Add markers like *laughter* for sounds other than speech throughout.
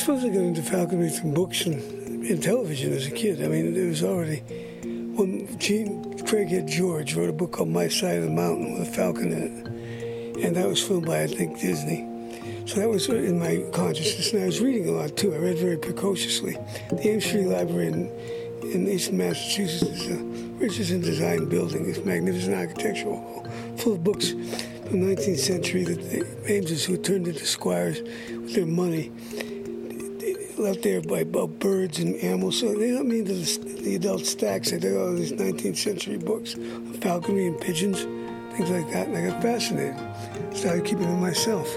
suppose I got into falconry from books and, and television as a kid. I mean, there was already when Jean Craighead George wrote a book called My Side of the Mountain with a falcon in it, and that was filmed by I think Disney. So that was in my consciousness, and I was reading a lot too. I read very precociously. The Ames Free Library in, in Eastern Massachusetts is a Richardson design building. It's magnificent architectural hall, full of books from the 19th century that the Ameses who turned into squires with their money left there by about birds and animals. So they let me into the, the adult stacks. I did all these 19th century books, falconry and pigeons, things like that, and I got fascinated. Started keeping them myself.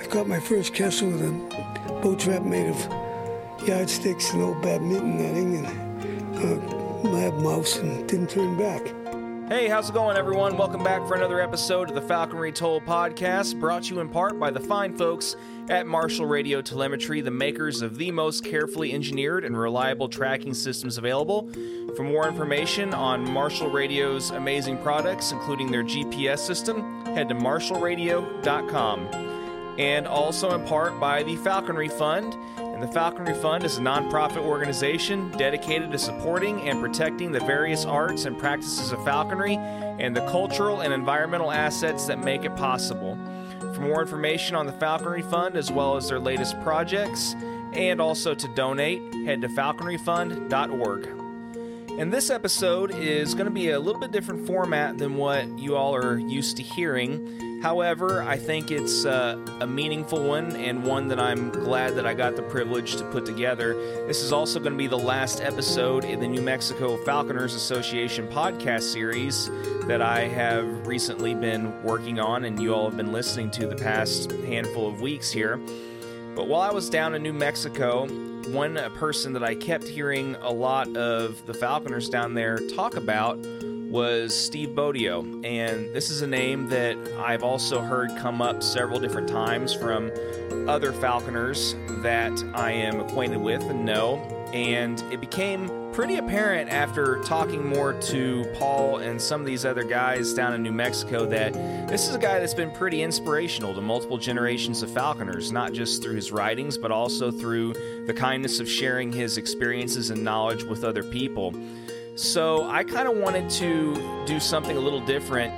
I caught my first kestrel with a boat trap made of yardsticks and old badminton netting and a lab mouse and didn't turn back. Hey, how's it going, everyone? Welcome back for another episode of the Falconry Told podcast, brought to you in part by the fine folks at Marshall Radio Telemetry, the makers of the most carefully engineered and reliable tracking systems available. For more information on Marshall Radio's amazing products, including their GPS system, head to marshallradio.com and also in part by the Falconry Fund. And the Falconry Fund is a nonprofit organization dedicated to supporting and protecting the various arts and practices of falconry and the cultural and environmental assets that make it possible. For more information on the Falconry Fund as well as their latest projects, and also to donate, head to falconryfund.org. And this episode is going to be a little bit different format than what you all are used to hearing. However, I think it's uh, a meaningful one and one that I'm glad that I got the privilege to put together. This is also going to be the last episode in the New Mexico Falconers Association podcast series that I have recently been working on and you all have been listening to the past handful of weeks here. But while I was down in New Mexico, one person that I kept hearing a lot of the Falconers down there talk about was Steve Bodio. And this is a name that I've also heard come up several different times from other falconers that I am acquainted with and know. And it became pretty apparent after talking more to Paul and some of these other guys down in New Mexico that this is a guy that's been pretty inspirational to multiple generations of falconers, not just through his writings, but also through the kindness of sharing his experiences and knowledge with other people. So I kind of wanted to do something a little different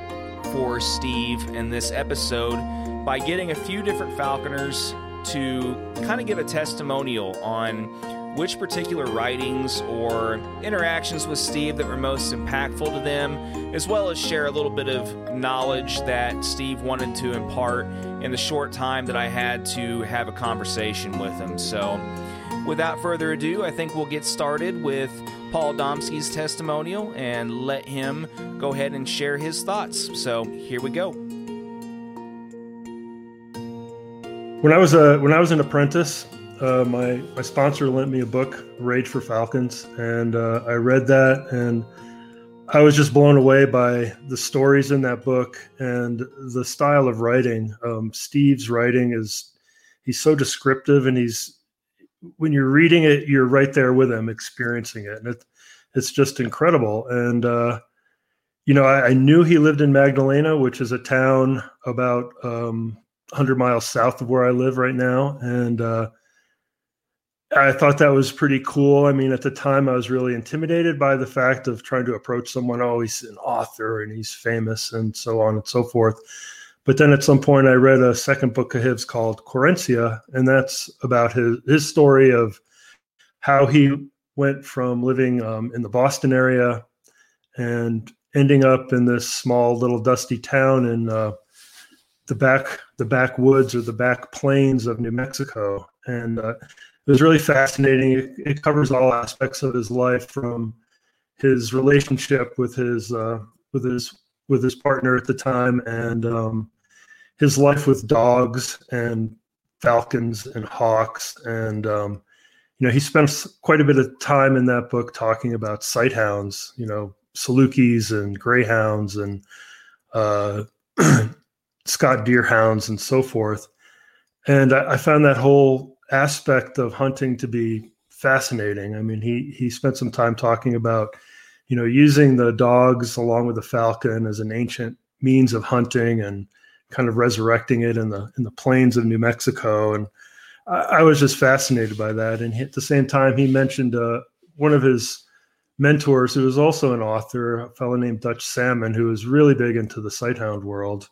for Steve in this episode by getting a few different Falconers to kind of give a testimonial on which particular writings or interactions with Steve that were most impactful to them, as well as share a little bit of knowledge that Steve wanted to impart in the short time that I had to have a conversation with him. So, without further ado, I think we'll get started with Paul Domski's testimonial and let him go ahead and share his thoughts. So here we go. When I was a when I was an apprentice, uh, my my sponsor lent me a book, Rage for Falcons, and uh, I read that, and I was just blown away by the stories in that book and the style of writing. Um, Steve's writing is he's so descriptive, and he's when you're reading it, you're right there with him, experiencing it, and it, it's just incredible. And uh, you know, I, I, knew he lived in Magdalena, which is a town about um, 100 miles south of where I live right now, and uh, I thought that was pretty cool. I mean, at the time, I was really intimidated by the fact of trying to approach someone. Oh, he's an author and he's famous, and so on and so forth. But then at some point, I read a second book of his called Querencia, and that's about his his story of how he went from living um, in the Boston area and ending up in this small little dusty town in uh, the back the backwoods or the back plains of New Mexico, and uh, it was really fascinating. It, it, covers all aspects of his life, from his relationship with his uh, with his with his partner at the time, and um, his life with dogs and falcons and hawks and um, you know he spends quite a bit of time in that book talking about sighthounds you know salukis and greyhounds and uh, *clears throat* scott deerhounds and so forth and I, I, found that whole aspect of hunting to be fascinating i mean he he spent some time talking about you know using the dogs along with the falcon as an ancient means of hunting and kind of resurrecting it in the in the plains of New Mexico. And I, I, was just fascinated by that. And he, at the same time, he mentioned uh, one of his mentors, who was also an author, a fellow named Dutch Salmon, who was really big into the sighthound world,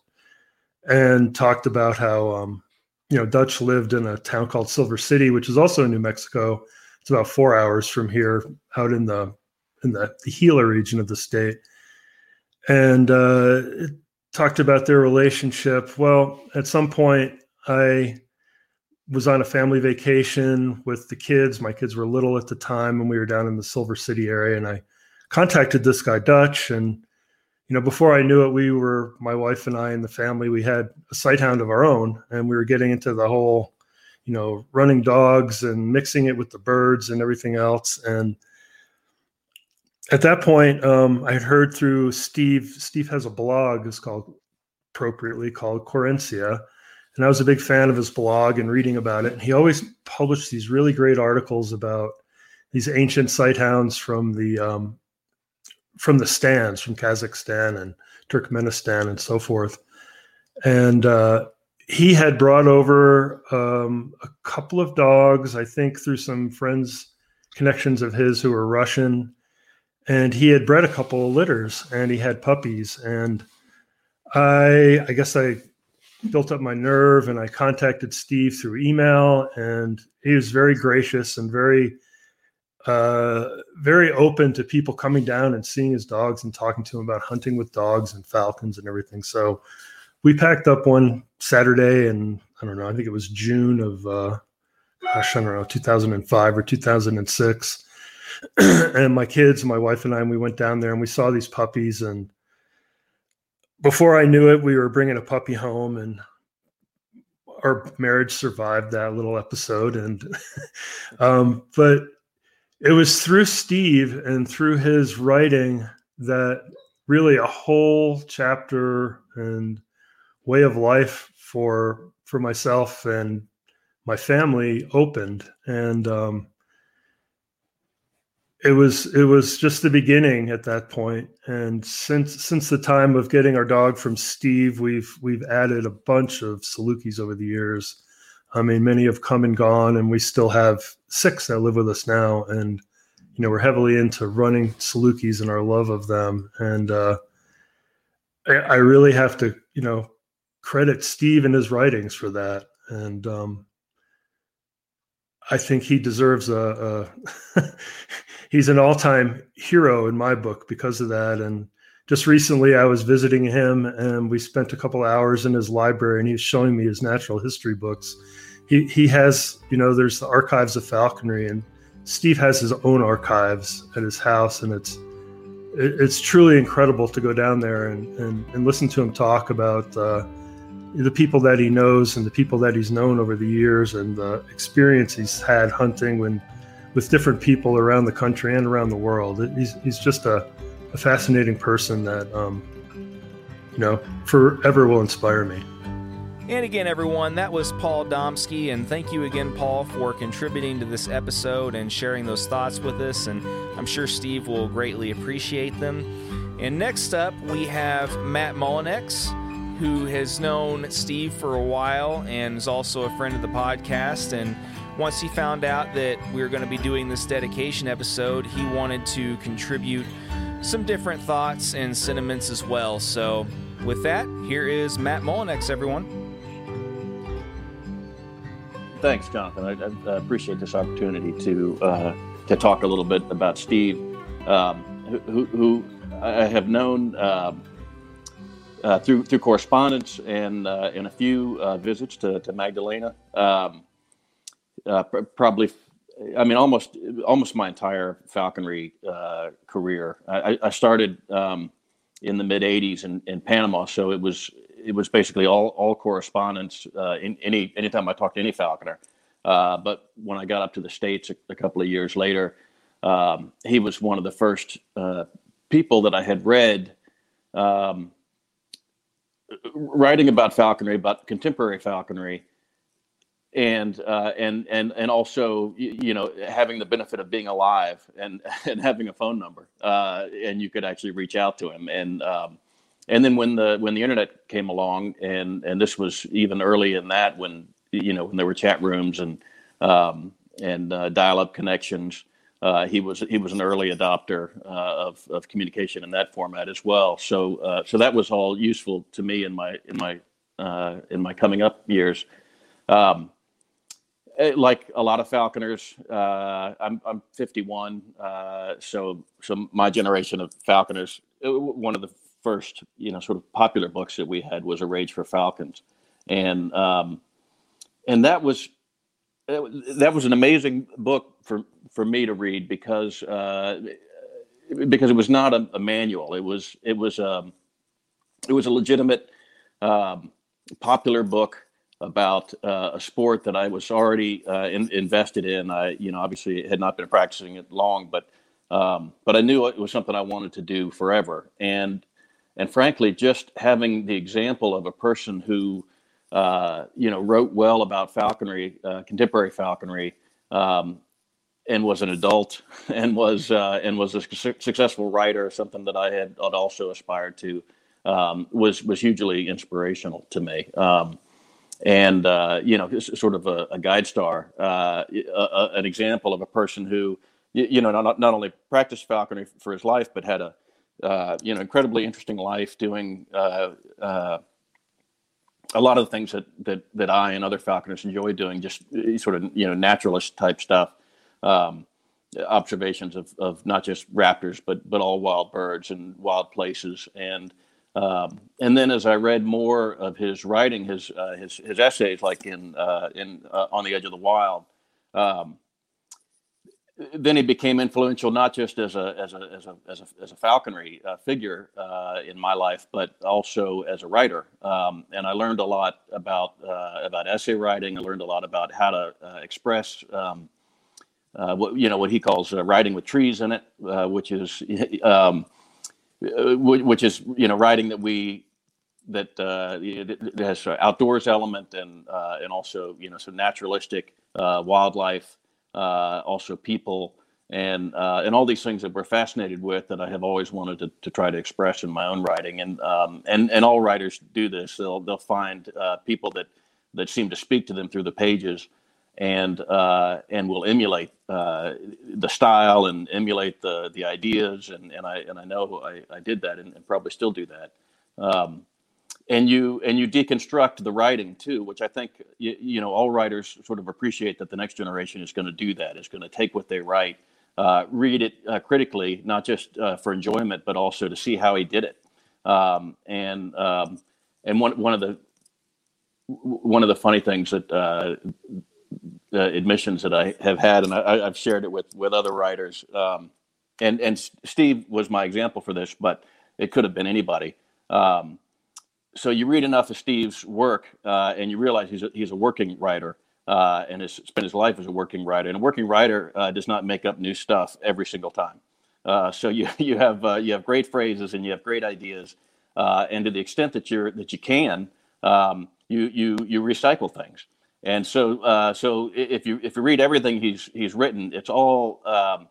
and talked about how um, you know Dutch lived in a town called Silver City, which is also in New Mexico. It's about four hours from here, out in the in the, the Gila region of the state, and uh, talked about their relationship. Well, at some point, I was on a family vacation with the kids. My kids were little at the time, and we were down in the Silver City area. And I contacted this guy Dutch, and you know, before I knew it, we were my wife and I and the family. We had a sighthound of our own, and we were getting into the whole, you know, running dogs and mixing it with the birds and everything else. And at that point, um, I had heard through Steve. Steve has a blog. It's called appropriately called Querencia and I was a big fan of his blog and reading about it. And he always published these really great articles about these ancient sighthounds from the um, from the stands from Kazakhstan and Turkmenistan and so forth. And uh, he had brought over um, a couple of dogs, I think, through some friends connections of his who were Russian. And he had bred a couple of litters, and he had puppies. And I, I guess I built up my nerve and I contacted Steve through email and he was very gracious and very uh, very open to people coming down and seeing his dogs and talking to him about hunting with dogs and falcons and everything. So we packed up one Saturday and I don't know, I think it was June of uh, gosh, I don't know, 2005 or 2006. *clears throat* and my kids, my wife and I, we went down there and we saw these puppies and before I knew it, we were bringing a puppy home, and our marriage survived that little episode. And *laughs* um, but it was through Steve and through his writing that really a whole chapter and way of life for for myself and my family opened. And um, it was it was just the beginning at that point. And since since the time of getting our dog from steve we've we've added a bunch of salukis over the years i mean many have come and gone and we still have six that live with us now. And you know we're heavily into running salukis and our love of them. And uh I, really have to you know credit steve and his writings for that. And um I think he deserves a, a *laughs* he's an all-time hero in my book because of that. And just recently I was visiting him and we spent a couple hours in his library and he was showing me his natural history books. He he has, you know, there's the archives of falconry and Steve has his own archives at his house and it's it's truly incredible to go down there and, and, and listen to him talk about uh, the people that he knows and the people that he's known over the years and the experience he's had hunting when with different people around the country and around the world. He's, he's just a, a fascinating person that, um, you know, forever will inspire me. And again, everyone, that was Paul Domski. And thank you again, Paul, for contributing to this episode and sharing those thoughts with us. And I'm sure Steve will greatly appreciate them. And next up, we have Matt Mullenix who has known Steve for a while and is also a friend of the podcast. And once he found out that we were going to be doing this dedication episode, he wanted to contribute some different thoughts and sentiments as well. So, with that, here is Matt Mullenix, everyone. Thanks, Jonathan. I, I appreciate this opportunity to uh, to talk a little bit about Steve, um, who, who, I have known. Um, uh, through through correspondence and uh, and a few uh, visits to, to Magdalena. Um, uh, pr- probably, I mean, almost almost my entire falconry uh, career. I, I started um, in the mid '80s in, in Panama, so it was it was basically all all correspondence. Uh, in any anytime I talked to any falconer, but when I got up to the states a, a couple of years later, um, he was one of the first people that I had read. Um, writing about falconry, about contemporary falconry, and uh, and and and also you know having the benefit of being alive and *laughs* and having a phone number, uh, and you could actually reach out to him. And um, and then when the when the internet came along, and and this was even early in that when you know when there were chat rooms and um, and uh, dial-up connections. Uh, he was he was an early adopter uh, of of communication in that format as well. So uh, so that was all useful to me in my in my in my coming up years. Um, like a lot of Falconers, uh, I'm I'm 51, so so my generation of Falconers, one of the first you know sort of popular books that we had was A Rage for Falcons, and um, and that was that was an amazing book for for me to read because uh, because it was not a, a, manual. It was it was um, it was a legitimate um, popular book about uh, a sport that I was already uh, in, invested in. I you know obviously had not been practicing it long, but um, but I knew it was something I wanted to do forever. And and frankly, just having the example of a person who uh, you know, wrote well about falconry, uh, contemporary falconry, um, and was an adult *laughs* and was uh, and was a su- successful writer, something that I had, also aspired to, um, was was hugely inspirational to me. Um, and uh, you know, sort of a, a guide star, uh, a, an example of a person who, you know, not, not only practiced falconry for his life, but had a uh, you know incredibly interesting life doing a lot of the things that that that I and other falconers enjoy doing, just eh, sort of you know naturalist type stuff, um, observations of of not just raptors but but all wild birds and wild places, and um, and then as I read more of his writing, his uh, his his essays, like in uh, in uh, on the edge of the wild. Um, then he became influential not just as a as a as a as a, as a falconry uh, figure uh, in my life, but also as a writer. Um, and I learned a lot about uh, about essay writing. I learned a lot about how to express um, what you know what he calls writing with trees in it, which is *laughs* um, which is you know writing that we that uh, has outdoors element and and also you know some naturalistic wildlife uh, also people, and uh, and all these things that we're fascinated with that I have always wanted to, to try to express in my own writing. And um, and and all writers do this. They'll they'll find uh, people that that seem to speak to them through the pages, and uh, and will emulate uh, the style and emulate the the ideas. And and I and I know I, I did that and, and probably still do that. Um, and you and you deconstruct the writing too which i think you, you, know all writers sort of appreciate that the next generation is going to do that is going to take what they write uh, read it uh, critically not just uh, for enjoyment but also to see how he did it um, and um, and one, one of the one of the funny things that uh, admissions that I have had, and I, have shared it with with other writers, um, and and Steve was my example for this, but it could have been anybody. Um, so you read enough of Steve's work, uh, and you realize he's a, he's a working writer, uh, and has spent his life as a working writer. And a working writer uh, does not make up new stuff every single time. Uh, so you *laughs* you have uh, you have great phrases and you have great ideas, and to the extent that you're that you can, um, you you you recycle things. And so so if you if you read everything he's he's written, it's all um,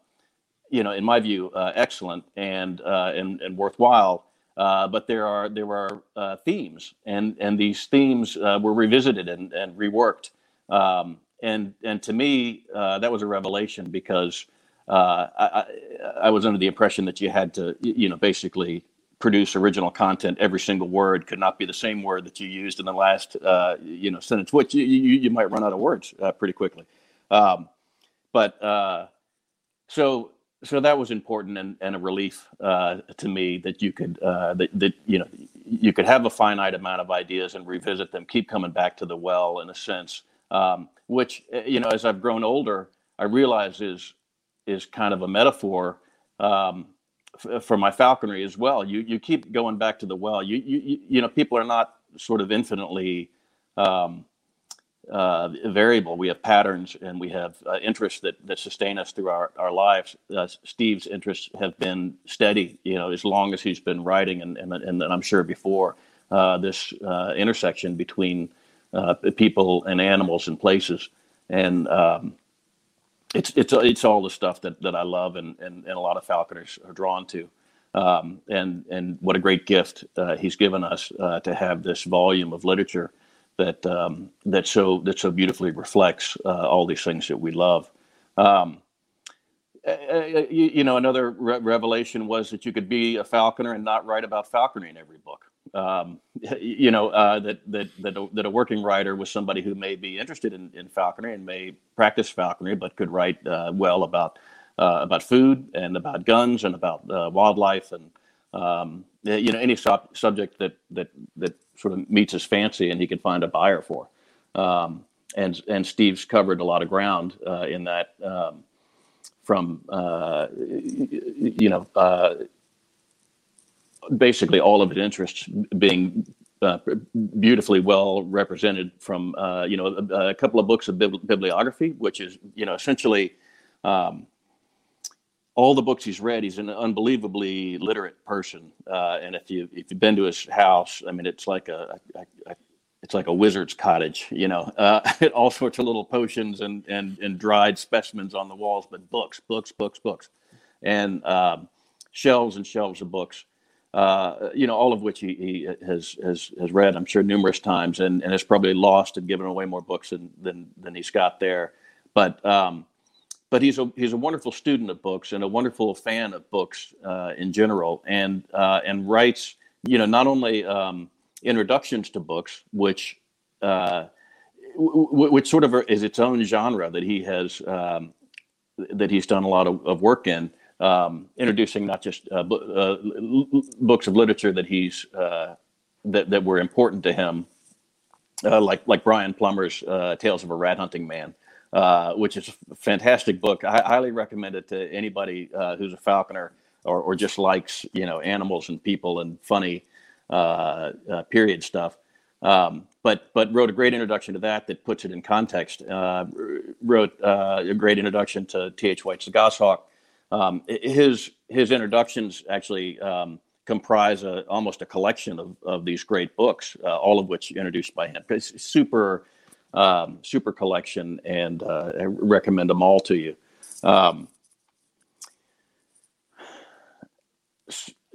you know, in my view, excellent and and and worthwhile. Uh, but there are there are uh, themes, and and these themes uh, were revisited and, and reworked. Um, and and to me, uh, that was a revelation because uh, I, I, was under the impression that you had to you know basically produce original content. Every single word could not be the same word that you used in the last you know sentence, which you, you, you might run out of words pretty quickly. Um, but so so that was important and, and a relief uh, to me that you could uh, that, that you know you could have a finite amount of ideas and revisit them keep coming back to the well in a sense um, which uh, you know as i've grown older i realize is is kind of a metaphor um, for my falconry as well you you keep going back to the well you you you know people are not sort of infinitely um, uh, variable. We have patterns and we have uh, interests that, that sustain us through our, our lives. Uh, Steve's interests have been steady, you know, as long as he's been writing, and, and, and I'm sure before uh, this uh, intersection between uh, people and animals and places. And um, it's, it's, it's all the stuff that, that I love and, and, and a lot of falconers are drawn to. Um, and, and what a great gift he's given us to have this volume of literature that um, that so that so beautifully reflects uh, all these things that we love. Um, uh, uh, you, you, know, another re- revelation was that you could be a falconer and not write about falconry in every book. Um, *laughs* you know uh, that that that a, that a, working writer was somebody who may be interested in, in falconry and may practice falconry, but could write uh, well about uh, about food and about guns and about wildlife and um, you know any sub- subject that that that sort of meets his fancy and he can find a buyer for. Um, and and Steve's covered a lot of ground uh, in that um, from uh, you know uh, basically all of his interests being uh, beautifully well represented from uh, you know a, a, couple of books of bibliography, which is you know essentially um, all the books he's read, he's an unbelievably literate person. Uh, and if you if you've been to his house, I mean, it's like a, a, a it's like a wizard's cottage, you know. *laughs* Uh, *laughs* all sorts of little potions and and and dried specimens on the walls, but books, books, books, books, and um, shelves and shelves of books. Uh, you know, all of which he, he, has has has read, I'm sure, numerous times, and, and has probably lost and given away more books than than, than he's got there. But um, but he's a he's a wonderful student of books and a wonderful fan of books uh, in general, and uh, and writes you know not only um, introductions to books, which uh, w- which sort of is its own genre that he has um, that he's done a lot of, of work in, um, introducing not just uh, bu- uh, books of literature that he's uh, that that were important to him, like like Brian Plummer's Tales of a Rat Hunting Man uh, which is a fantastic book. I highly recommend it to anybody uh, who's a falconer or, or just likes you know animals and people and funny uh, uh period stuff. Um, but but wrote a great introduction to that that puts it in context. Uh, wrote a great introduction to T. H. White's The Goshawk. Um, his his introductions actually um, comprise a, almost a collection of, of these great books, all of which introduced by him. It's super um, super collection, and uh, I recommend them all to you. Um,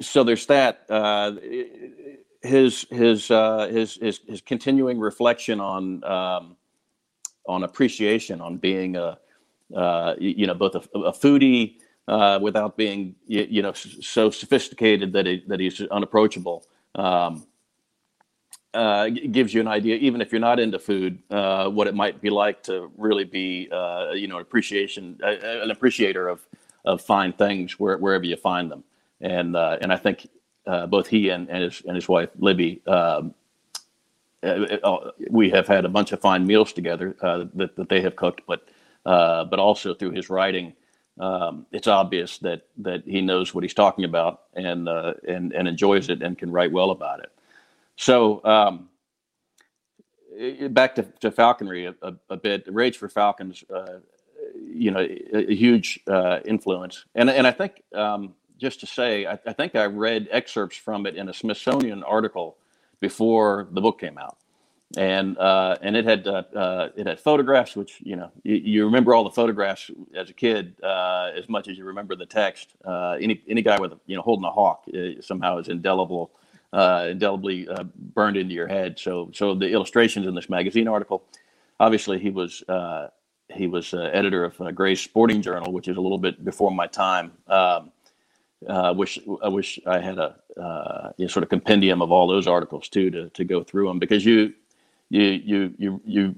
so there's that. Uh, his his, uh, his his his continuing reflection on um, on appreciation, on being a uh, you know both a, a foodie uh, without being you, you, know so sophisticated that he, that he's unapproachable. Um, uh, gives you an idea, even if you're not into food, uh, what it might be like to really be, uh, you know, an appreciation, uh, an appreciator of of fine things where, wherever you find them. And uh, and I think uh, both he and, and his and his wife Libby, um, we have had a bunch of fine meals together that that they have cooked, but but also through his writing. Um, it's obvious that that he knows what he's talking about and and and enjoys it and can write well about it. So um, back to, to falconry a, a, a, bit. Rage for Falcons, uh, you know, a, a huge uh, influence. And and I think um, just to say, I, I, think I read excerpts from it in a Smithsonian article before the book came out. And uh, and it had uh, uh, it had photographs, which you know you, you, remember all the photographs as a kid uh, as much as you remember the text. any any guy with you know holding a hawk somehow is indelible uh, indelibly uh, burned into your head. So, so the illustrations in this magazine article, obviously he was uh, he was uh, editor of uh, Gray's Sporting Journal, which is a little bit before my time. Um, uh, wish I wish I had a uh, you know, sort of compendium of all those articles too to to go through them because you you you you you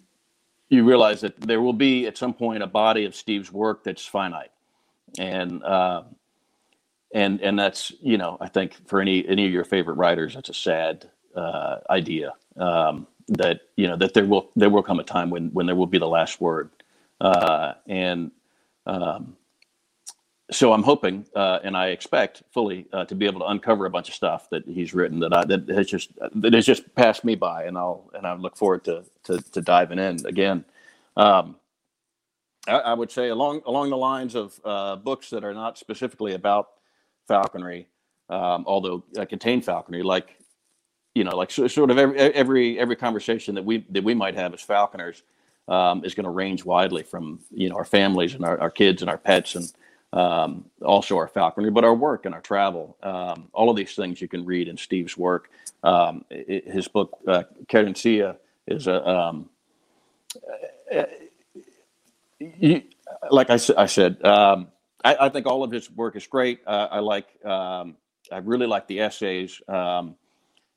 you realize that there will be at some point a body of Steve's work that's finite, and uh, and and that's you know I think for any any of your favorite writers that's a sad uh, idea um, that you know that there will there will come a time when when there will be the last word. Uh, and um, so I'm hoping uh, and I expect fully uh, to be able to uncover a bunch of stuff that he's written that I, that has just that has just passed me by and I'll and I look forward to to, to diving in again. Um, I, I, would say along along the lines of uh, books that are not specifically about falconry, um, although uh, contain falconry, like you know, like so, sort of every every every conversation that we that we might have as falconers um, is going to range widely from you know our families and our, our kids and our pets and um, also our falconry, but our work and our travel. Um, all of these things you can read in Steve's work. Um, it, his book, uh, Querencia, is a um, you, like I, I said, um, I, I, think all of his work is great. Uh, I like, um, I really like the essays. Um,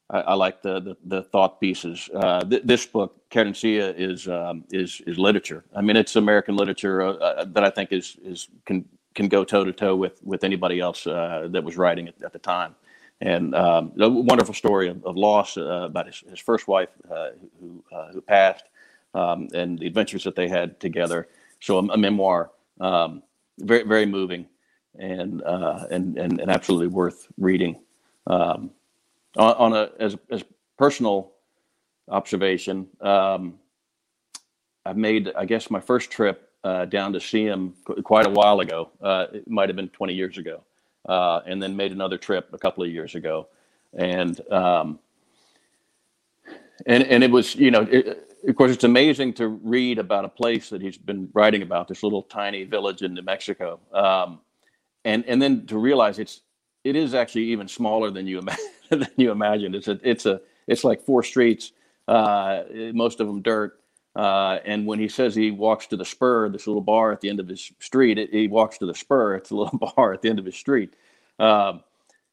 I, I, like the, the, the thought pieces. Uh, th- this book, Querencia, is um, is is literature. I mean, it's American literature uh, uh that I think is is can can go toe to toe with with anybody else uh, that was writing it at the time. And um, a wonderful story of, of loss uh, about his, his first wife who who passed, um, and the adventures that they had together. So a, a memoir, um, very very moving, and and and and absolutely worth reading. Um, on, on a as as personal observation, um, I made I guess my first trip uh, down to see him quite a while ago. Uh, it might have been 20 years ago, uh, and then made another trip a couple of years ago, and um, and and it was you know. It, of course, it's amazing to read about a place that he's been writing about, this little tiny village in New Mexico, um, and and then to realize it's it is actually even smaller than you imagine *laughs* than you imagined. It's a it's a it's like four streets, uh, most of them dirt. Uh, and when he says he walks to the spur, this little bar at the end of his street, it, he walks to the spur. *laughs* It's a little bar at the end of his street, um,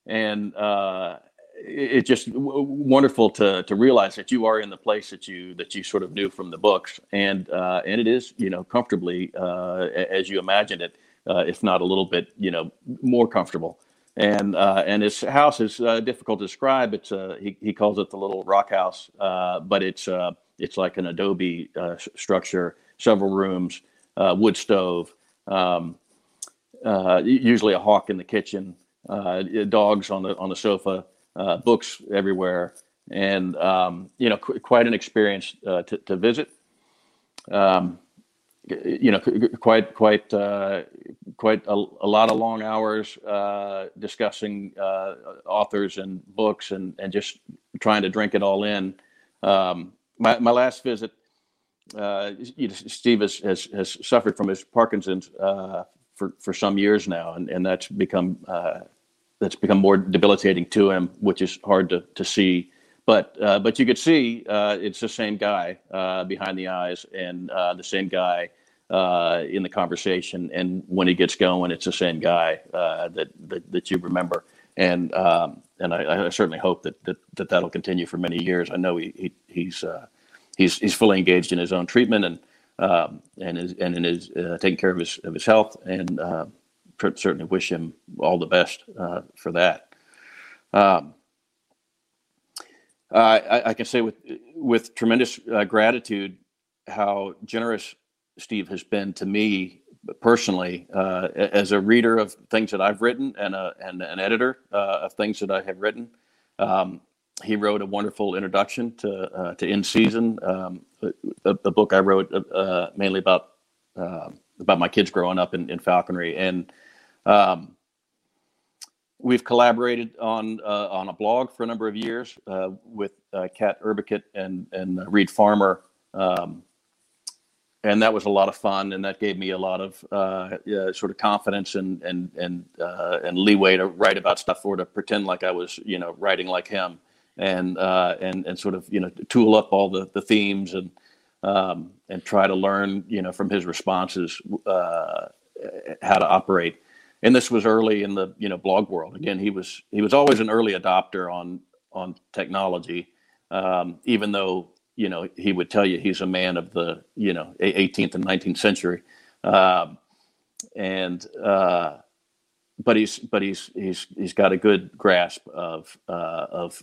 and uh, it's it just w- wonderful to to realize that you are in the place that you that you sort of knew from the books, and uh, and it is you know comfortably uh, as you imagined it, uh, if not a little bit you know more comfortable and and his house is difficult to describe. It's he he calls it the little rock house, but it's it's like an adobe uh, structure, several rooms, wood stove, um, usually a hawk in the kitchen, dogs on the on the sofa, books everywhere, and um, you know qu- quite an experience to, to visit. Um, you know, quite quite uh, quite a, a, lot of long hours uh, discussing uh, authors and books and and just trying to drink it all in. Um, my my last visit, uh, you know, Steve has, has, has suffered from his Parkinson's uh, for for some years now, and and that's become uh, that's become more debilitating to him, which is hard to to see but uh, but you could see uh, it's the same guy uh, behind the eyes and the same guy in the conversation. And when he gets going, it's the same guy that, that, that you remember. And um, and I, I, certainly hope that, that that that'll continue for many years. I know he, he he's he's he's fully engaged in his own treatment and um, and is and in his taking care of his of his health and certainly wish him all the best for that. Um, uh, I, I, can say with with tremendous uh, gratitude how generous Steve has been to me personally uh, as a reader of things that I've written and, a, and an editor uh, of things that I have written. Um, he wrote a wonderful introduction to uh, to In Season, um, the, book I wrote uh, mainly about about my kids growing up in, in falconry and. Um, We've collaborated on uh, on a blog for a number of years uh, with uh, Cat Urbigkit and and Reid Farmer, um, and that was a lot of fun, and that gave me a lot of uh, sort of confidence and and and uh, and leeway to write about stuff or to pretend like I was you know writing like him, and uh, and and sort of you know tool up all the the themes and um, and try to learn you know from his responses how to operate and this was early in the you know blog world. Again, he was he was always an early adopter on on technology, um, even though you know he would tell you he's a man of the you know 18th and 19th century, um, and uh, but he's but he's he's he's got a good grasp of uh, of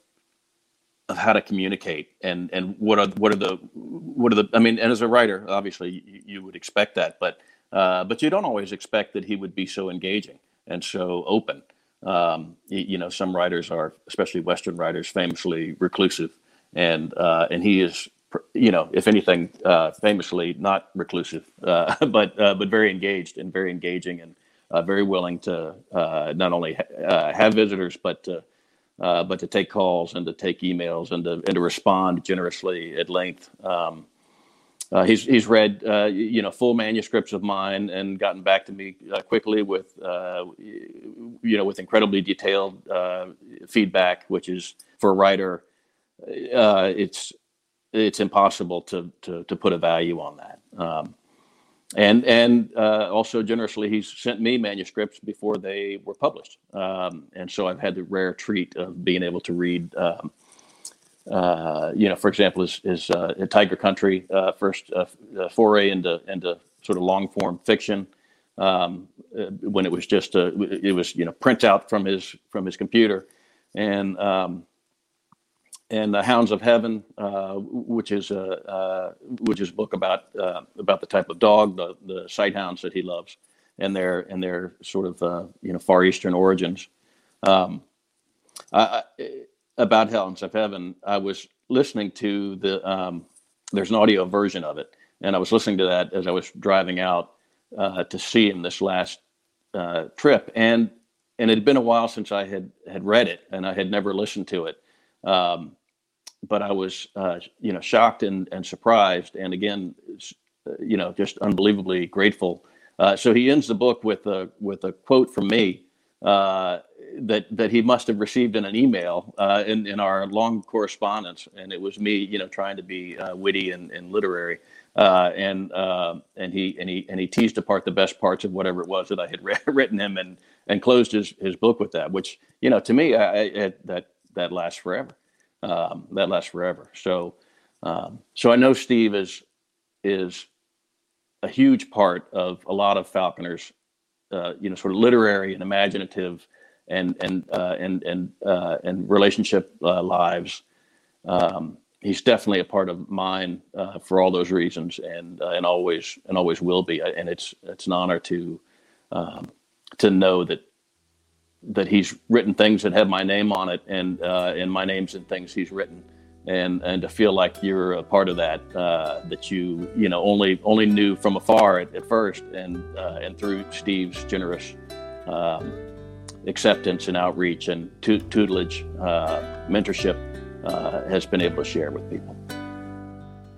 of how to communicate and and what are what are the what are the I mean and as a writer obviously you, you would expect that but uh, but you don't always expect that he would be so engaging and so open. Um, you, you, know, some writers are, especially Western writers, famously reclusive, and uh, and he is, you know, if anything, uh, famously not reclusive, *laughs* uh, but uh, but very engaged and very engaging and very willing to not only ha- have visitors but to but to take calls and to take emails and to and to respond generously at length. Um, uh, he's he's read uh, you know full manuscripts of mine and gotten back to me uh, quickly with uh, you know with incredibly detailed uh, feedback, which is for a writer, uh, it's it's impossible to, to, to put a value on that. Um, and and uh, also generously, he's sent me manuscripts before they were published. Um, and so I've had the rare treat of being able to read. Um, uh, you know, for example, is his uh, Tiger Country uh, first uh, foray into into sort of long form fiction um, when it was just a, it was you know print out from his from his computer, and um, and the Hounds of Heaven, uh, which is a uh, which is a book about uh, about the type of dog, the the sight hounds that he loves, and their and their sort of uh, you know Far Eastern origins. Um, I, about Hounds of Heaven, I was listening to the um, there's an audio version of it, and I was listening to that as I was driving out uh, to see him this last uh, trip, and and it had been a while since I had had read it, and I had never listened to it. Um, but I was, uh, you know, shocked and, and surprised, and again, you know, just unbelievably grateful. Uh, so he ends the book with a with a quote from me uh, that that he must have received in an email uh, in in our long correspondence, and it was me, you know, trying to be uh, witty and, and literary. Uh, and uh, and he and he and he teased apart the best parts of whatever it was that I had *laughs* re- written him, and and closed his, his book with that. Which you know, to me, I, I, that that lasts forever. Um, that lasts forever. So um, so I know Steve is is a huge part of a lot of Falconers, uh, you know, sort of literary and imaginative and and uh, and and uh, and relationship uh, lives. Um, he's definitely a part of mine uh, for all those reasons, and uh, and always and always will be. And it's it's an honor to um, to know that that he's written things that have my name on it, and uh, and my name's in things he's written, and and to feel like you're a part of that uh, that you you know only only knew from afar at, at first, and uh, and through Steve's generous. Um, acceptance and outreach and tutelage, uh, mentorship, uh, has been able to share with people.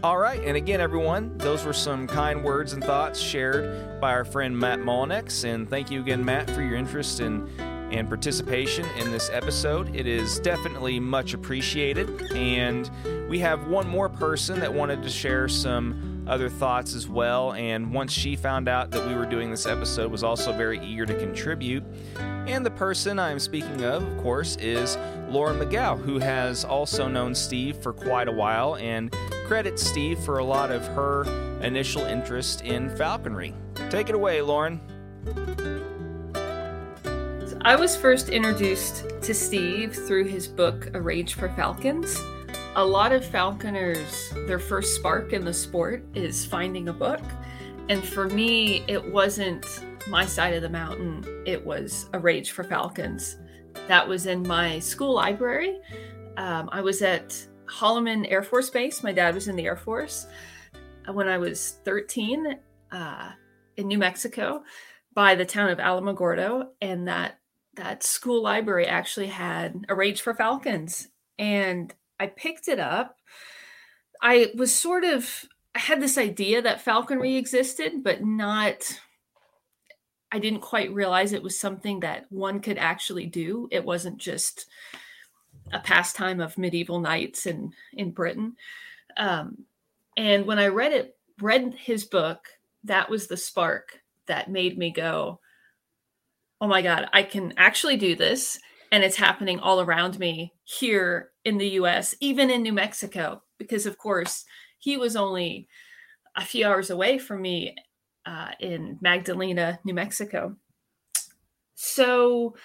All right, and again, everyone, those were some kind words and thoughts shared by our friend Matt Mullenix. And thank you again, Matt, for your interest in and participation in this episode. It is definitely much appreciated. And we have one more person that wanted to share some other thoughts as well. And once she found out that we were doing this episode, was also very eager to contribute. And the person I'm speaking of, of course, is Lauren McGough, who has also known Steve for quite a while and credits Steve for a lot of her initial interest in falconry. Take it away, Lauren. I was first introduced to Steve through his book, A Rage for Falcons. A lot of falconers, their first spark in the sport is finding a book. And for me, it wasn't my side of the mountain, it was A Rage for Falcons. That was in my school library. Um, I was at Holloman Air Force Base. My dad was in the Air Force when I was 13 uh, in New Mexico by the town of Alamogordo. And that, that school library actually had A Rage for Falcons. And I picked it up. I was sort of, I had this idea that falconry existed, but not I didn't quite realize it was something that one could actually do. It wasn't just a pastime of medieval knights in in Britain. Um, and when I read it, read his book, that was the spark that made me go, "Oh my God, I can actually do this!" And it's happening all around me here in the U.S., even in New Mexico, because of course he was only a few hours away from me uh, in Magdalena, New Mexico. So,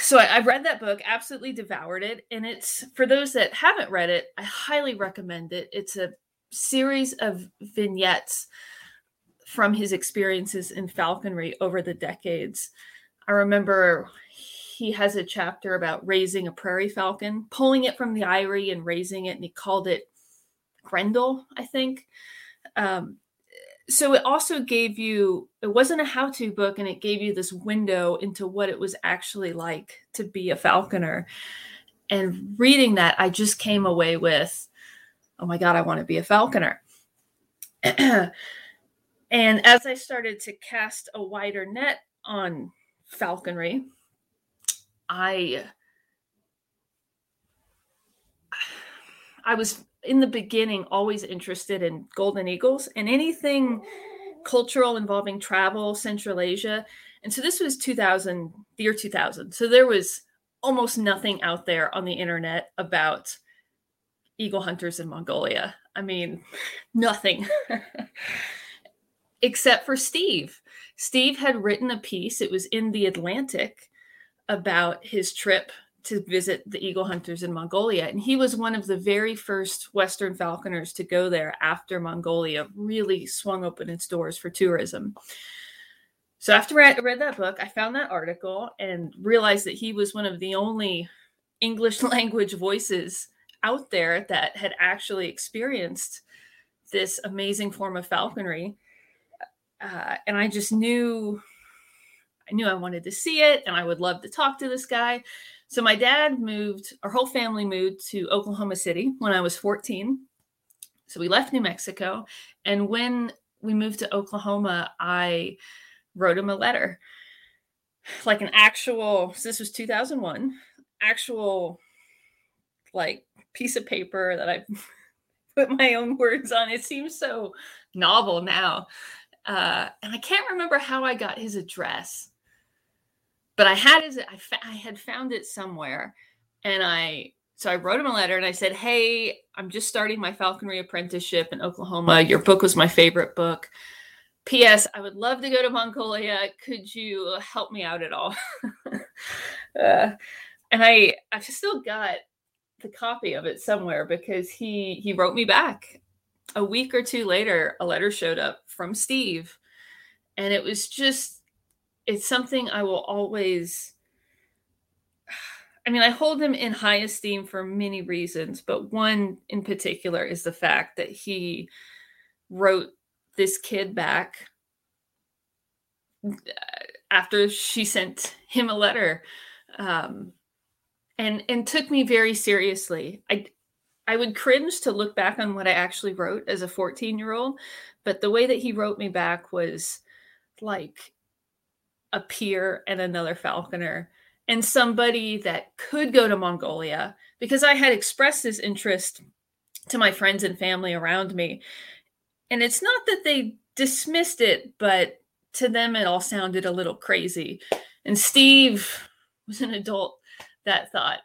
so I, I read that book, absolutely devoured it, and it's for those that haven't read it, I highly recommend it. It's a series of vignettes from his experiences in falconry over the decades. I remember he has a chapter about raising a prairie falcon, pulling it from the eyrie and raising it, and he called it Grendel, I think. Um, so it also gave you it wasn't a how-to book and it gave you this window into what it was actually like to be a falconer and reading that i just came away with oh my god i want to be a falconer *clears throat* and as i started to cast a wider net on falconry i i was in the beginning always interested in golden eagles and anything cultural involving travel, Central Asia. And so this was 2000, the year 2000. So there was almost nothing out there on the internet about eagle hunters in Mongolia. I mean, *laughs* nothing *laughs* except for Steve. Steve had written a piece, it was in the Atlantic, about his trip to visit the eagle hunters in Mongolia. And he was one of the very first Western falconers to go there after Mongolia really swung open its doors for tourism. So after I read that book, I found that article and realized that he was one of the only English *laughs* language voices out there that had actually experienced this amazing form of falconry. Uh, and I just knew, I knew I wanted to see it and I would love to talk to this guy. So my dad moved, our whole family moved to Oklahoma City when I was 14. So we left New Mexico. And when we moved to Oklahoma, I wrote him a letter, like an actual, so this was 2001, actual like piece of paper that I *laughs* put my own words on. It seems so novel now. Uh, and I can't remember how I got his address but I had his, I, fa- I had found it somewhere, and I so I wrote him a letter and I said, "Hey, I'm just starting my falconry apprenticeship in Oklahoma. Your book was my favorite book. P.S. I would love to go to Mongolia. Could you help me out at all?" *laughs* uh, and I I've still got the copy of it somewhere because he he wrote me back a week or two later. A letter showed up from Steve, and it was just it's something I will always *sighs* I mean, I hold him in high esteem for many reasons, but one in particular is the fact that he wrote this kid back uh, after she sent him a letter um, and and took me very seriously. I I would cringe to look back on what I actually wrote as a 14 year old, but the way that he wrote me back was like a peer and another falconer and somebody that could go to Mongolia because I had expressed this interest to my friends and family around me. And it's not that they dismissed it, but to them it all sounded a little crazy. And Steve was an adult that thought,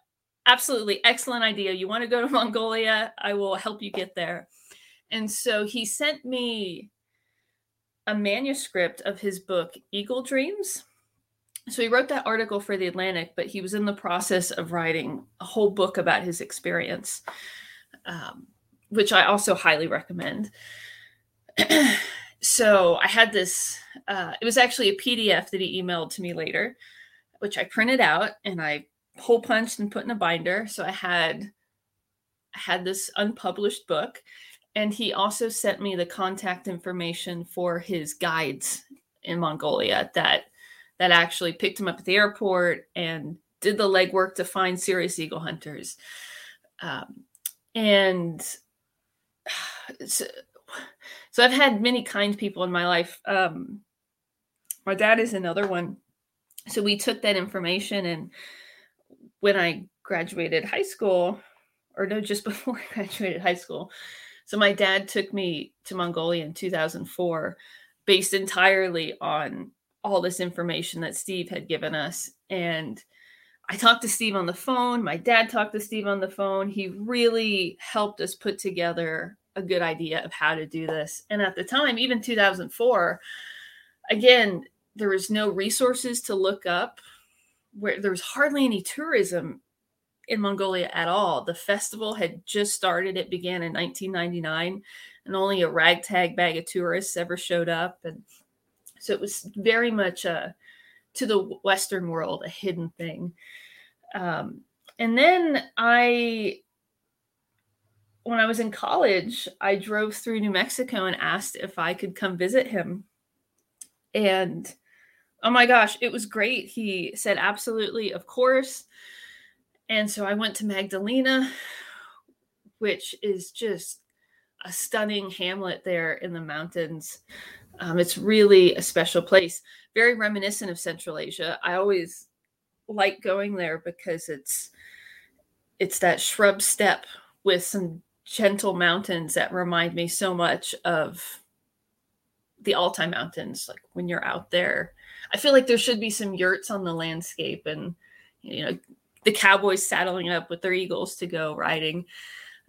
absolutely excellent idea. You want to go to *laughs* Mongolia? I will help you get there. And so he sent me a manuscript of his book, Eagle Dreams. So he wrote that article for The Atlantic, but he was in the process of writing a whole book about his experience, um, which I also highly recommend. *clears throat* so I had this, uh, it was actually a PDF that he emailed to me later, which I printed out and I hole punched and put in a binder. So I had I had this unpublished book and he also sent me the contact information for his guides in Mongolia that that actually picked him up at the airport and did the legwork to find serious eagle hunters. Um, and *sighs* so, so, I've had many kind people in my life. Um, my dad is another one. So we took that information and when I graduated high school, or no, just *laughs* before I graduated high school, so my dad took me to Mongolia in 2004 based entirely on all this information that Steve had given us. And I talked to Steve on the phone. My dad talked to Steve on the phone. He really helped us put together a good idea of how to do this. And at the time, even 2004, again, there was no resources to look up where there was hardly any tourism in Mongolia at all. The festival had just started. It began in 1999, and only a ragtag bag of tourists ever showed up. And so it was very much a, to the Western world, a hidden thing. Um, and then I, when I was in college, I drove through New Mexico and asked if I could come visit him. And oh my gosh, it was great. He said, absolutely, of course. And so I went to Magdalena, which is just a stunning hamlet there in the mountains. Um, it's really a special place, very reminiscent of Central Asia. I always like going there because it's it's that shrub steppe with some gentle mountains that remind me so much of the Altai Mountains. Like when you're out there, I feel like there should be some yurts on the landscape and, you know, the cowboys saddling up with their eagles to go riding.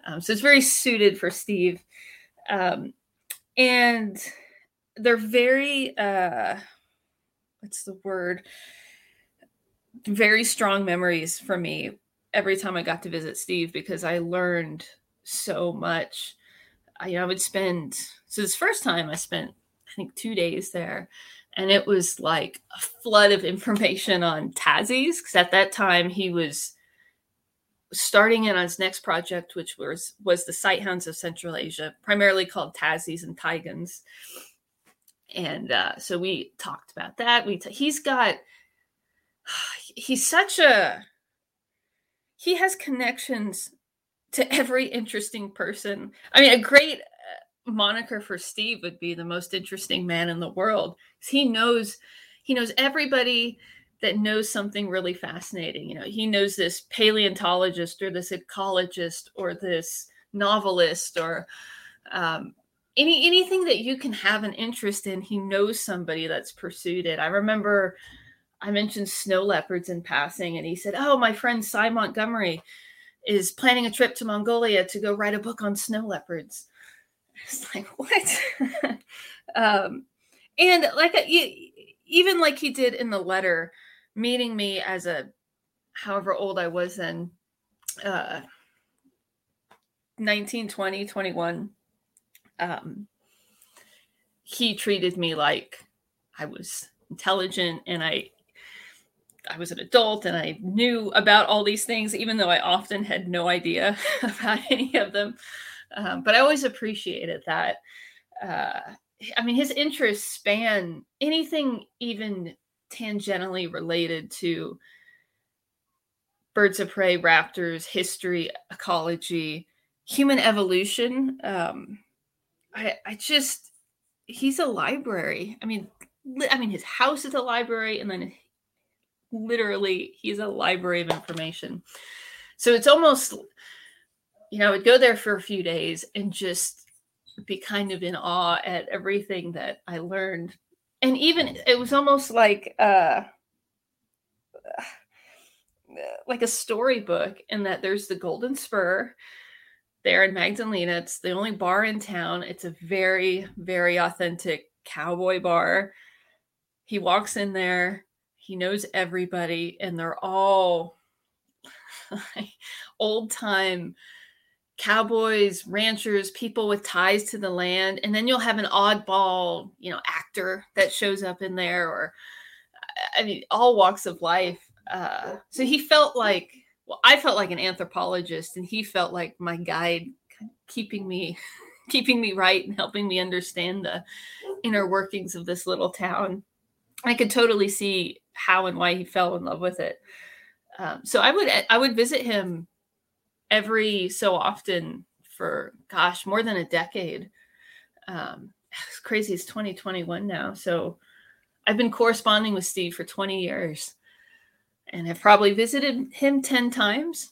Um, so it's very suited for Steve. Um, and they're very, uh, what's the word? Very strong memories for me every time I got to visit Steve because I learned so much. I, you know, I would spend, so this first time I spent, I think, two days there. And it was like a flood of information on Tazis because at that time he was starting in on his next project, which was was the Sighthounds of Central Asia, primarily called Tazis and Taigans. And uh, so we talked about that. We t- he's got *sighs* he's such a he has connections to every interesting person. I mean, a great moniker for Steve would be the most interesting man in the world. He knows he knows everybody that knows something really fascinating. You know, he knows this paleontologist or this ecologist or this novelist or um, any anything that you can have an interest in. He knows somebody that's pursued it. I remember I mentioned snow leopards in passing, and he said, "Oh, my friend Sy Montgomery is planning a trip to Mongolia to go write a book on snow leopards." It's like what? *laughs* um, and like uh, even like he did in the letter, meeting me as a however old I was then, uh, 19, 20, 21. Um, he treated me like I was intelligent and I I was an adult and I knew about all these things, even though I often had no idea *laughs* about any of them. Um, but I always appreciated that. Uh, I mean, his interests span anything even tangentially related to birds of prey, raptors, history, ecology, human evolution. Um, I, I just, he's a library. I mean, I mean, his house is a library, and then literally he's a library of information. So it's almost, you know, I would go there for a few days and just be kind of in awe at everything that I learned. And even it was almost like uh *sighs* like a storybook in that there's the Golden Spur there in Magdalena. It's the only bar in town. It's a very, very authentic cowboy bar. He walks in there he knows everybody, and they're all *laughs* old time cowboys, ranchers, people with ties to the land. And then you'll have an oddball, you know, actor that shows up in there, or I mean, all walks of life. Uh, so he felt like, well, I felt like an anthropologist, and he felt like my guide, keeping me, *laughs* keeping me right and helping me understand the inner workings of this little town. I could totally see how and why he fell in love with it. Um, so I would I would visit him every so often for gosh more than a decade. Um, *laughs* it's crazy. It's 2021 now, so I've been corresponding with Steve for 20 years, and have probably visited him 10 times.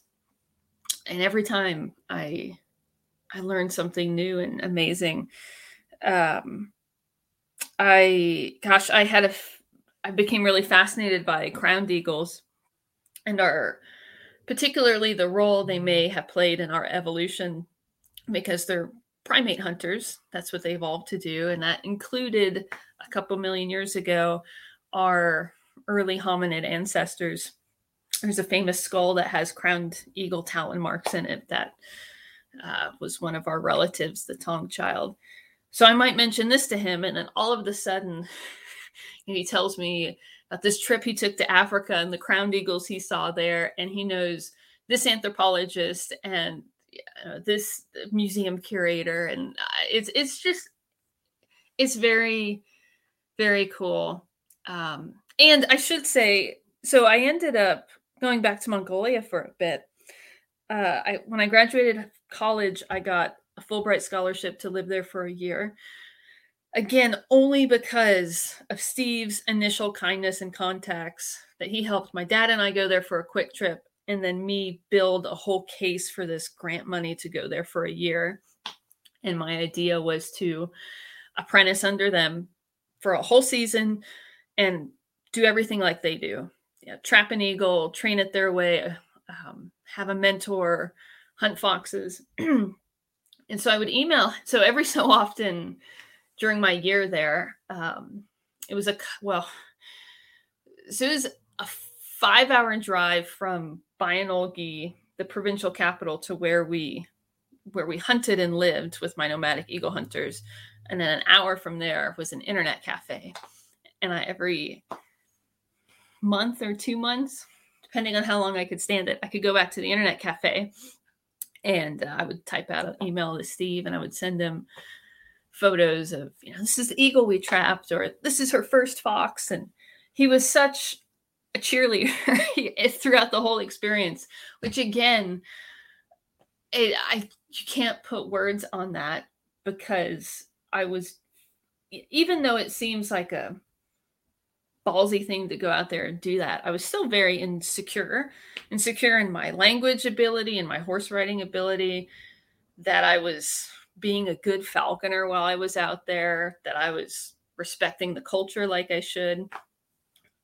And every time I I learned something new and amazing. Um, I gosh, I had a I became really fascinated by crowned eagles and our particularly the role they may have played in our evolution because they're primate hunters. That's what they evolved to do. And that included a couple million years ago our early hominid ancestors. There's a famous skull that has crowned eagle talon marks in it that uh, was one of our relatives, the Taung child. So I might mention this to him, and then all of a sudden, *laughs* he tells me about this trip he took to Africa and the crowned eagles he saw there, and he knows this anthropologist and uh, this museum curator, and uh, it's it's just it's very very cool. Um, and I should say, so I ended up going back to Mongolia for a bit. Uh, I when I graduated college, I got a Fulbright scholarship to live there for a year again only because of steve's initial kindness and contacts that he helped my dad and i go there for a quick trip and then me build a whole case for this grant money to go there for a year. And my idea was to apprentice under them for a whole season and do everything like they do. Yeah, trap an eagle, train it their way, um, have a mentor, hunt foxes. *clears throat* and so I would email. So every so often during my year there, um, it was a, well, so it was a five hour drive from Bayanulgi, the provincial capital, to where we where we hunted and lived with my nomadic eagle hunters. And then an hour from there was an internet cafe. And I every month or two months, depending on how long I could stand it, I could go back to the internet cafe and uh, I would type out an email to Steve and I would send him photos of, you know, this is the eagle we trapped or this is her first fox. And he was such a cheerleader *laughs* eh, throughout the whole experience, which again, it, I you can't put words on that because I was, even though it seems like a ballsy thing to go out there and do that, I was still very insecure, insecure in my language ability and my horse riding ability, that I was being a good falconer while I was out there, that I was respecting the culture like I should.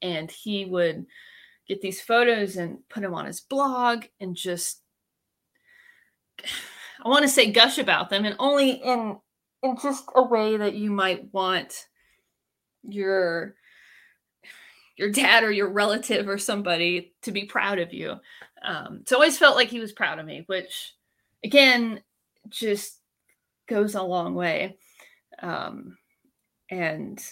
And he would get these photos and put them on his blog and just *sighs* I want to say gush about them and only in in just a way that you might want your your dad or your relative or somebody to be proud of you. Um, so I always felt like he was proud of me, which again just goes a long way. Um, and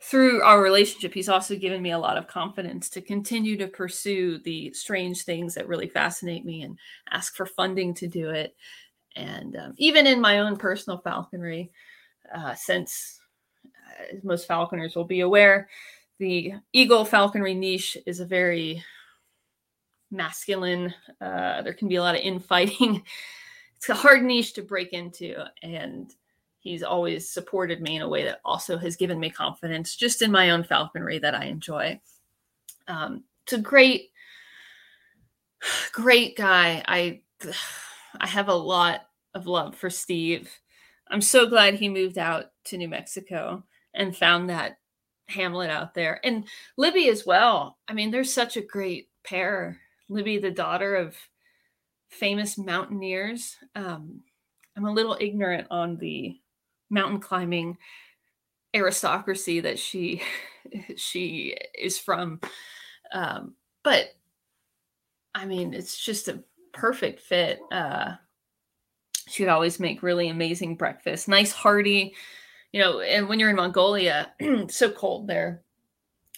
through our relationship, he's also given me a lot of confidence to continue to pursue the strange things that really fascinate me and ask for funding to do it. And um, even in my own personal falconry, uh, since uh, most falconers will be aware, the eagle falconry niche is a very masculine, uh, there can be a lot of infighting. *laughs* it's a hard niche to break into. And he's always supported me in a way that also has given me confidence just in my own falconry that I enjoy. Um, it's a great, *sighs* great guy. I, *sighs* I have a lot of love for Steve. I'm so glad he moved out to New Mexico and found that hamlet out there. And Libby as well. I mean, they're such a great pair. Libby, the daughter of famous mountaineers. Um, I'm a little ignorant on the mountain climbing aristocracy that she *laughs* she is from. Um, but I mean, it's just a perfect fit. Uh, she'd always make really amazing breakfast, nice hearty, you know. And when you're in Mongolia, *clears throat* so cold there,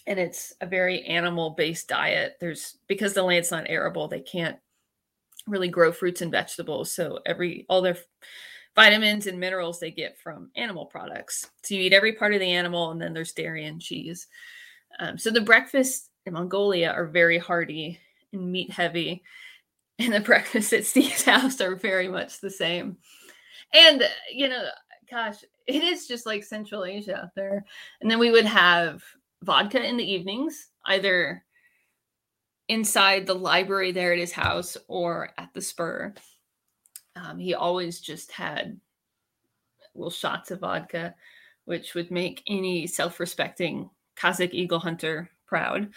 and it's a very animal based diet. There's because the land's not arable, they can't really grow fruits and vegetables. So every all their vitamins and minerals they get from animal products. So you eat every part of the animal, and then there's dairy and cheese. Um, so the breakfasts in Mongolia are very hearty and meat heavy *laughs* and the breakfasts at Steve's *laughs* house are very much the same. And you know, gosh, it is just like Central Asia out there. And then we would have vodka in the evenings, either inside the library there at his house or at the spur. Um, he always just had little shots of vodka, which would make any self-respecting Kazakh eagle hunter proud.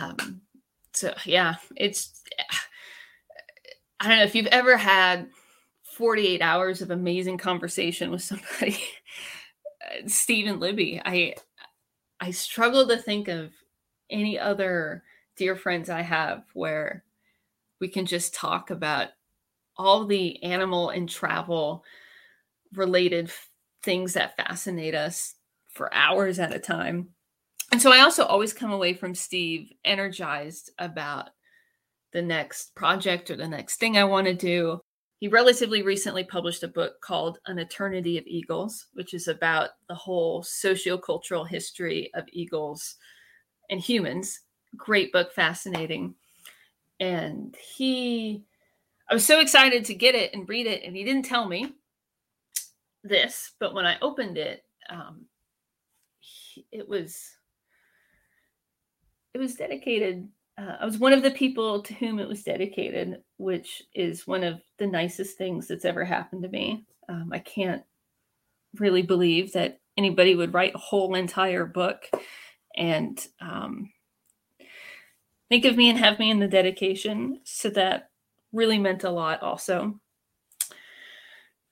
Um, so yeah, it's I don't know if you've ever had 48 hours of amazing conversation with somebody. *laughs* Steve and Libby, I I struggle to think of any other dear friends I have where we can just talk about all the animal and travel related things that fascinate us for hours at a time. And so I also always come away from Steve energized about the next project or the next thing I want to do. He relatively recently published a book called An Eternity of Eagles, which is about the whole sociocultural history of eagles and humans. Great book, fascinating. And he, I was so excited to get it and read it, and he didn't tell me this, but when I opened it, um, it was it was dedicated uh, I was one of the people to whom it was dedicated, which is one of the nicest things that's ever happened to me. Um, I can't really believe that anybody would write a whole entire book and um, think of me and have me in the dedication. So that really meant a lot, also.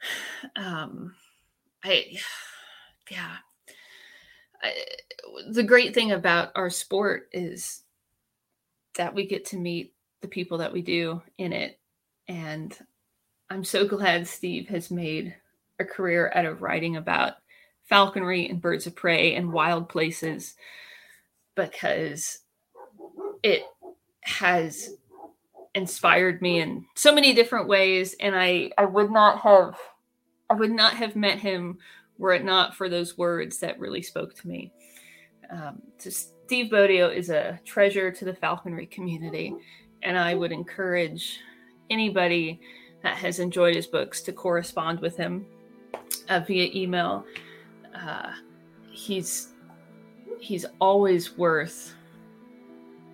*sighs* Um, I, *sighs* yeah. I, the great thing about our sport is that we get to meet the people that we do in it. And I'm so glad Steve has made a career out of writing about falconry and birds of prey and wild places because it has inspired me in so many different ways and I I would not have I would not have met him were it not for those words that really spoke to me. Um, just Steve Bodio is a treasure to the falconry community, and I would encourage anybody that has enjoyed his books to correspond with him uh, via email. Uh, he's he's always worth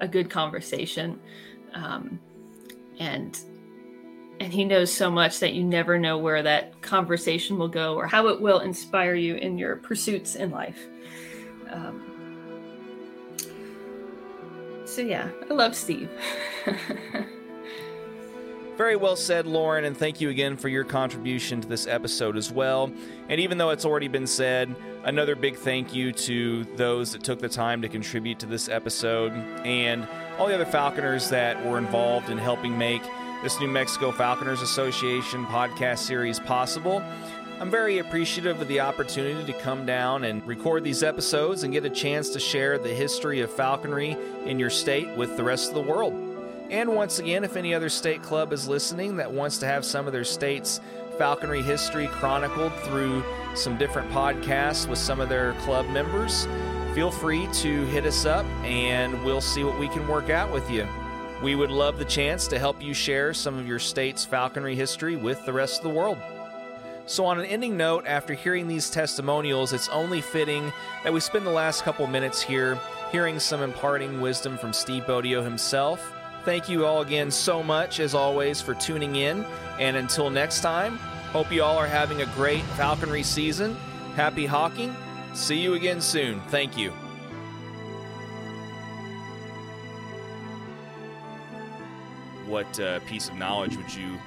a good conversation, um, and and he knows so much that you never know where that conversation will go or how it will inspire you in your pursuits in life. Um, so yeah, I love Steve. *laughs* Very well said, Lauren, and thank you again for your contribution to this episode as well. And even though it's already been said, another big thank you to those that took the time to contribute to this episode and all the other Falconers that were involved in helping make this New Mexico Falconers Association podcast series possible. I'm very appreciative of the opportunity to come down and record these episodes and get a chance to share the history of falconry in your state with the rest of the world. And once again, if any other state club is listening that wants to have some of their state's falconry history chronicled through some different podcasts with some of their club members, feel free to hit us up and we'll see what we can work out with you. We would love the chance to help you share some of your state's falconry history with the rest of the world. So, on an ending note, after hearing these testimonials, it's only fitting that we spend the last couple minutes here hearing some imparting wisdom from Steve Bodio himself. Thank you all again so much, as always, for tuning in. And until next time, hope you all are having a great falconry season. Happy hawking. See you again soon. Thank you. What uh, piece of knowledge would you,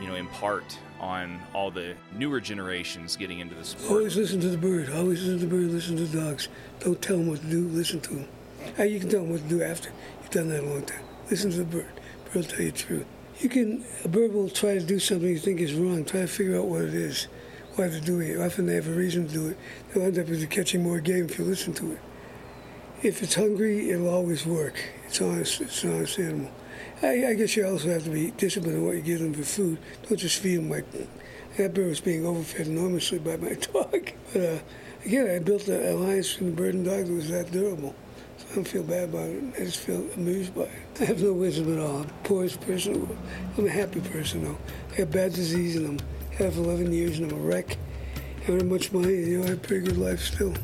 you know, impart on all the newer generations getting into the sport. Always listen to the bird. Always listen to the bird. Listen to the dogs. Don't tell them what to do. Listen to them. How you can tell them what to do after you've done that a long time. Listen to the bird. Bird will tell you the truth. You can. A bird will try to do something you think is wrong. Try to figure out what it is, why they're doing it. Often they have a reason to do it. They'll end up with catching more game if you listen to it. If it's hungry, it'll always work. It's honest. It's an honest animal. I, I, guess you also have to be disciplined in what you give them for food. Don't just feed them like that bird was being overfed enormously by my *laughs* dog. But uh, again, I built an alliance between the bird and dog that was that durable. I don't feel bad about it. I just feel amused by it. I have no wisdom at all. I'm the poorest person. I'm a happy person though. I have bad disease and I'm it 11 years and I'm a wreck. I don't have much money. You know, I have a pretty good life still.